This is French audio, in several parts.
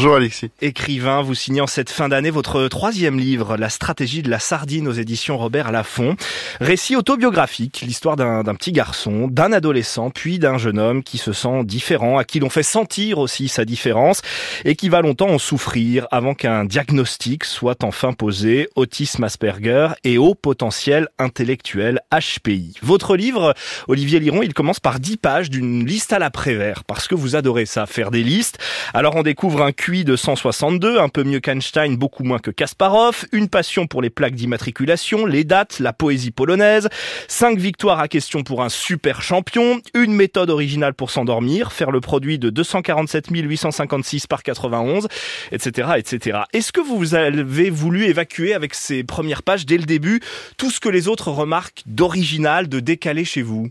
Bonjour Alexis. Écrivain, vous signez en cette fin d'année votre troisième livre, La stratégie de la sardine aux éditions Robert Laffont. Récit autobiographique, l'histoire d'un petit garçon, d'un adolescent, puis d'un jeune homme qui se sent différent, à qui l'on fait sentir aussi sa différence et qui va longtemps en souffrir avant qu'un diagnostic soit enfin posé, autisme Asperger et haut potentiel intellectuel HPI. Votre livre, Olivier Liron, il commence par dix pages d'une liste à la Prévert, parce que vous adorez ça, faire des listes. Alors on découvre un De 162, un peu mieux qu'Einstein, beaucoup moins que Kasparov, une passion pour les plaques d'immatriculation, les dates, la poésie polonaise, cinq victoires à question pour un super champion, une méthode originale pour s'endormir, faire le produit de 247 856 par 91, etc., etc. Est-ce que vous avez voulu évacuer avec ces premières pages dès le début tout ce que les autres remarquent d'original, de décalé chez vous?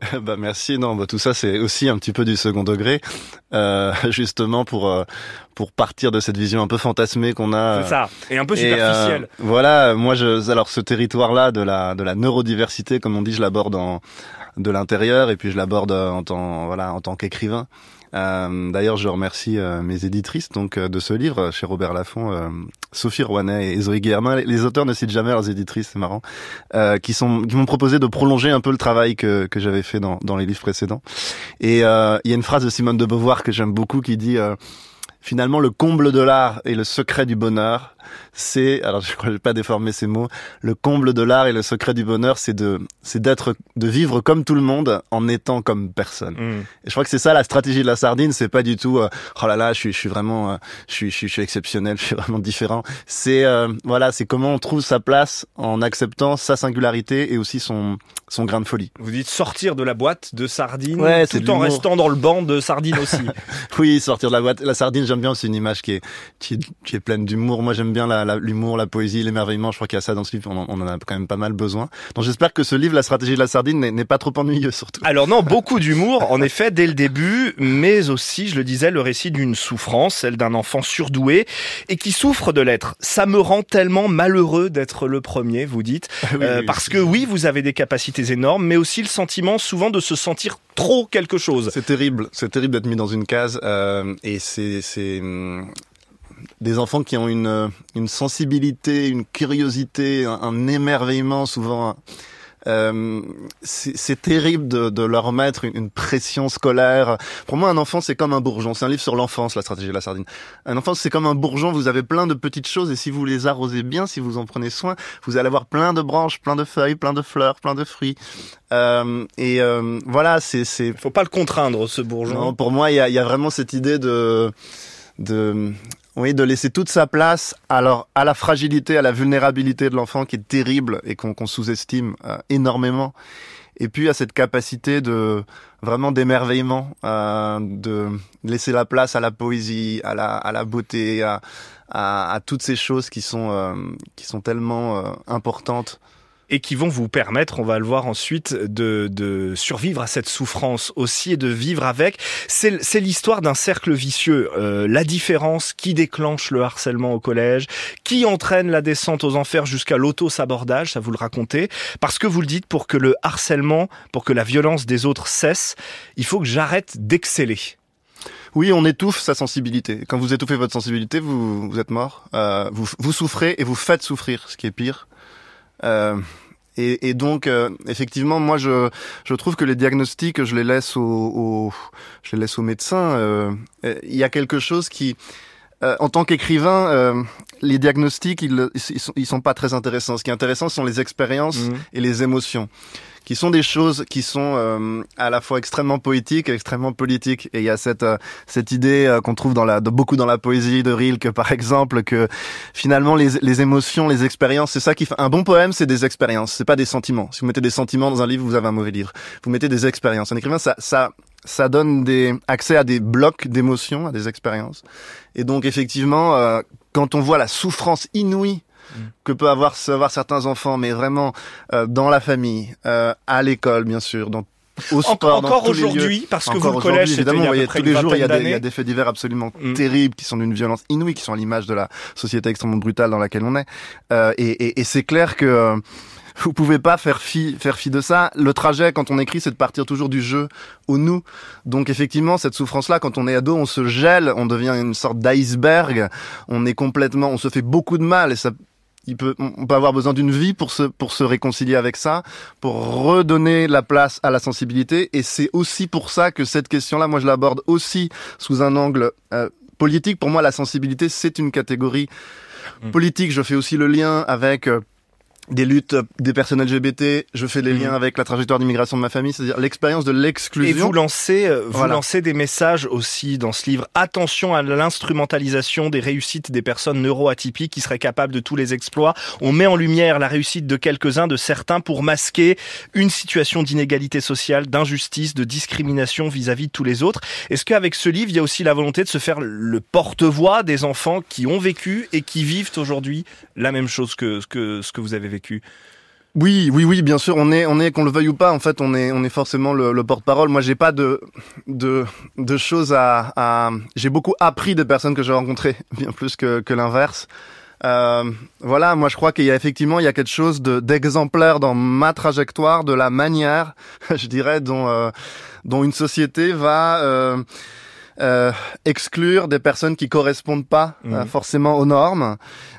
bah merci. Non, bah tout ça c'est aussi un petit peu du second degré, euh, justement pour euh, pour partir de cette vision un peu fantasmée qu'on a. C'est ça. Et un peu superficielle. Euh, voilà. Moi, je alors ce territoire-là de la de la neurodiversité, comme on dit, je l'aborde en de l'intérieur et puis je l'aborde en tant voilà en tant qu'écrivain. Euh, D'ailleurs, je remercie euh, mes éditrices donc euh, de ce livre chez Robert Laffont, Sophie Rouanet et Zoé Guillermin. Les auteurs ne citent jamais leurs éditrices, c'est marrant, qui m'ont proposé de prolonger un peu le travail que que j'avais fait dans dans les livres précédents. Et il y a une phrase de Simone de Beauvoir que j'aime beaucoup qui dit finalement le comble de l'art et le secret du bonheur c'est, alors je crois que je vais pas déformer ces mots, le comble de l'art et le secret du bonheur, c'est de, c'est d'être, de vivre comme tout le monde en étant comme personne. Mm. Et je crois que c'est ça la stratégie de la sardine, c'est pas du tout, euh, oh là là, je suis, je suis vraiment, euh, je suis, je suis, exceptionnel, je suis vraiment différent. C'est, euh, voilà, c'est comment on trouve sa place en acceptant sa singularité et aussi son, son grain de folie. Vous dites sortir de la boîte de sardine ouais, tout en restant dans le banc de sardine aussi. oui, sortir de la boîte. La sardine, j'aime bien, c'est une image qui est, qui est, qui est pleine d'humour. Moi, j'aime bien l'humour, la, poésie, l'émerveillement. Je crois qu'il y a ça dans ce livre. On en, a quand même pas mal besoin. Donc j'espère que ce livre, La stratégie de la sardine, n'est pas trop ennuyeux surtout. Alors non, beaucoup d'humour, en effet, dès le début, mais aussi, je le disais, le récit d'une souffrance, celle d'un enfant surdoué et qui souffre de l'être. Ça me rend tellement malheureux d'être le premier, vous dites, euh, parce que oui, vous avez des capacités énormes, mais aussi le sentiment souvent de se sentir trop quelque chose. C'est terrible, c'est terrible d'être mis dans une case euh, et c'est hum, des enfants qui ont une, une sensibilité, une curiosité, un, émerveillement souvent. Euh, c'est terrible de, de, leur mettre une, pression scolaire. Pour moi, un enfant, c'est comme un bourgeon. C'est un livre sur l'enfance, la stratégie de la sardine. Un enfant, c'est comme un bourgeon. Vous avez plein de petites choses et si vous les arrosez bien, si vous en prenez soin, vous allez avoir plein de branches, plein de feuilles, plein de fleurs, plein de fruits. Euh, et euh, voilà, c'est. Faut pas le contraindre, ce bourgeon. Non, pour moi, il y a, y a vraiment cette idée de de oui, de laisser toute sa place alors à la fragilité, à la vulnérabilité de l'enfant qui est terrible et qu'on sous-estime euh, énormément. Et puis à cette capacité de vraiment d'émerveillement, euh, de laisser la place à la poésie, à la, à la beauté, à, à, à toutes ces choses qui sont euh, qui sont tellement euh, importantes et qui vont vous permettre, on va le voir ensuite, de, de survivre à cette souffrance aussi et de vivre avec. C'est l'histoire d'un cercle vicieux. Euh, la différence qui déclenche le harcèlement au collège, qui entraîne la descente aux enfers jusqu'à l'auto-sabordage, ça vous le racontez, parce que vous le dites, pour que le harcèlement, pour que la violence des autres cesse, il faut que j'arrête d'exceller. Oui, on étouffe sa sensibilité. Quand vous étouffez votre sensibilité, vous, vous êtes mort. Euh, vous, vous souffrez et vous faites souffrir, ce qui est pire. Euh, et, et, donc, euh, effectivement, moi, je, je trouve que les diagnostics, je les laisse aux, je les laisse aux médecins. Euh, il y a quelque chose qui, en tant qu'écrivain, les diagnostics, ils, ils, sont, ils sont pas très intéressants. Ce qui est intéressant, ce sont les expériences mmh. et les émotions qui sont des choses qui sont euh, à la fois extrêmement poétiques et extrêmement politiques. Et il y a cette euh, cette idée euh, qu'on trouve dans la de, beaucoup dans la poésie de Rilke, par exemple, que finalement les, les émotions, les expériences, c'est ça qui fait un bon poème, c'est des expériences, c'est pas des sentiments. Si vous mettez des sentiments dans un livre, vous avez un mauvais livre. Vous mettez des expériences. Un écrivain, ça ça ça donne des accès à des blocs d'émotions, à des expériences. Et donc effectivement, quand on voit la souffrance inouïe que peut avoir, avoir certains enfants, mais vraiment euh, dans la famille, euh, à l'école bien sûr, dans au sport, encore aujourd'hui, parce que vous le collège, évidemment, il y a tous les jours, il y a, des, il y a des faits divers absolument mm. terribles qui sont d'une violence inouïe, qui sont à l'image de la société extrêmement brutale dans laquelle on est. Euh, et, et, et c'est clair que vous pouvez pas faire fi, faire fi de ça. Le trajet, quand on écrit, c'est de partir toujours du jeu au nous. Donc effectivement, cette souffrance-là, quand on est ado, on se gèle, on devient une sorte d'iceberg. On est complètement, on se fait beaucoup de mal et ça il peut, on peut avoir besoin d'une vie pour se, pour se réconcilier avec ça, pour redonner la place à la sensibilité. Et c'est aussi pour ça que cette question-là, moi, je l'aborde aussi sous un angle euh, politique. Pour moi, la sensibilité, c'est une catégorie mmh. politique. Je fais aussi le lien avec euh, des luttes des personnes LGBT, je fais les mhm. liens avec la trajectoire d'immigration de ma famille, c'est-à-dire l'expérience de l'exclusion. Et vous lancez, euh, vous lancez des messages aussi dans ce livre. Attention à l'instrumentalisation des réussites des personnes neuroatypiques qui seraient capables de tous les exploits. On met en lumière la réussite de quelques-uns, de certains, pour masquer une situation d'inégalité sociale, d'injustice, de discrimination vis-à-vis de tous les autres. Est-ce qu'avec ce livre, il y a aussi la volonté de se faire le porte-voix des enfants qui ont vécu et qui vivent aujourd'hui la même chose que, que ce que vous avez vécu oui, oui, oui, bien sûr. On est, on est, qu'on le veuille ou pas, en fait, on est, on est forcément le, porte-parole. Moi, j'ai pas de, de, de choses à, j'ai beaucoup appris des personnes que j'ai rencontrées, bien plus que, l'inverse. Euh, voilà, moi je crois qu'il y a effectivement il y a quelque chose de d'exemplaire dans ma trajectoire, de la manière, je dirais, dont euh, dont une société va euh, euh, exclure des personnes qui correspondent pas euh, mhm. forcément aux normes,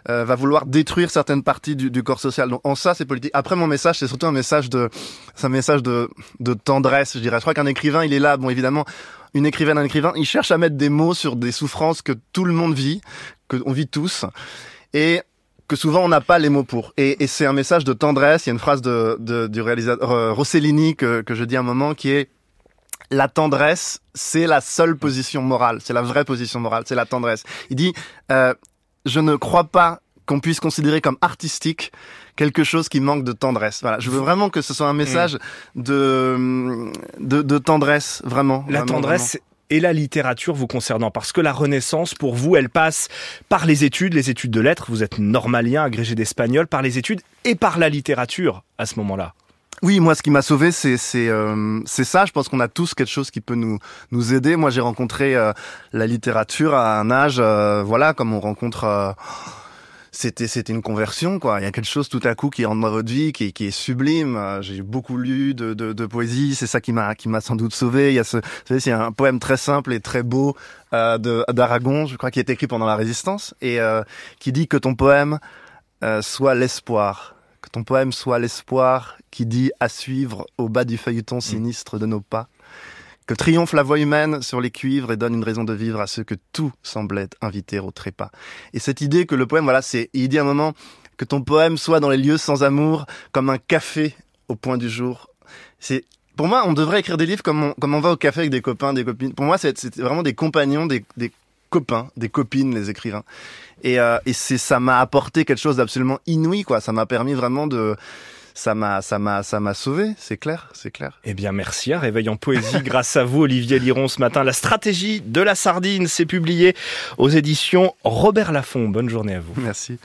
euh, va vouloir détruire certaines parties du, du corps social. Donc en ça, c'est politique. Après, mon message, c'est surtout un message de, un message de, de tendresse, je dirais. Je crois qu'un écrivain, il est là. Bon, évidemment, une écrivaine, un écrivain, il cherche à mettre des mots sur des souffrances que tout le monde vit, que on vit tous, et que souvent on n'a pas les mots pour. Et, et c'est un message de tendresse. Il y a une phrase de, de du réalisateur Rossellini que, que je dis à un moment qui est la tendresse, c'est la seule position morale, c'est la vraie position morale, c'est la tendresse. Il dit, euh, je ne crois pas qu'on puisse considérer comme artistique quelque chose qui manque de tendresse. Voilà, je veux vraiment que ce soit un message mm. de, de, tendresse, vraiment. La tendresse. Et la littérature vous concernant Parce que la Renaissance, pour vous, elle passe par les études, les études de lettres, vous êtes normalien, agrégé d'espagnol, par les études et par la littérature à ce moment-là. Oui, moi, ce qui m'a sauvé, c'est c'est euh, c'est ça. Je pense qu'on a tous quelque chose qui peut nous nous aider. Moi, j'ai rencontré euh, la littérature à un âge, euh, voilà, comme on rencontre. c'était c'était une conversion, quoi. Il y a quelque chose tout à coup qui rentre dans votre vie, qui, qui est sublime. J'ai beaucoup lu de, de, de poésie. C'est ça qui m'a qui m'a sans doute sauvé. Il y a ce, vous savez, c'est un poème très simple et très beau de d'Aragon, je crois, qui est écrit pendant la Résistance et qui dit que ton poème soit l'espoir que ton poème soit l'espoir qui dit à suivre au bas du feuilleton sinistre de nos pas. Que triomphe la voix humaine sur les cuivres et donne une raison de vivre à ceux que tout semblait inviter au trépas. Et cette idée que le poème, voilà, c'est, il dit à un moment que ton poème soit dans les lieux sans amour, comme un café au point du jour. C'est, pour moi, on devrait écrire des livres comme on, comme on va au café avec des copains, des copines. Pour moi, c'est vraiment des compagnons, des, des copains, des copines, les écrivains. Et, euh, et c'est ça m'a apporté quelque chose d'absolument inouï, quoi. Ça m'a permis vraiment de ça m'a ça m'a ça m'a sauvé, c'est clair, c'est clair. Eh bien merci à Réveil en poésie grâce à vous Olivier Liron ce matin. La stratégie de la sardine s'est publiée aux éditions Robert Laffont. Bonne journée à vous. Merci.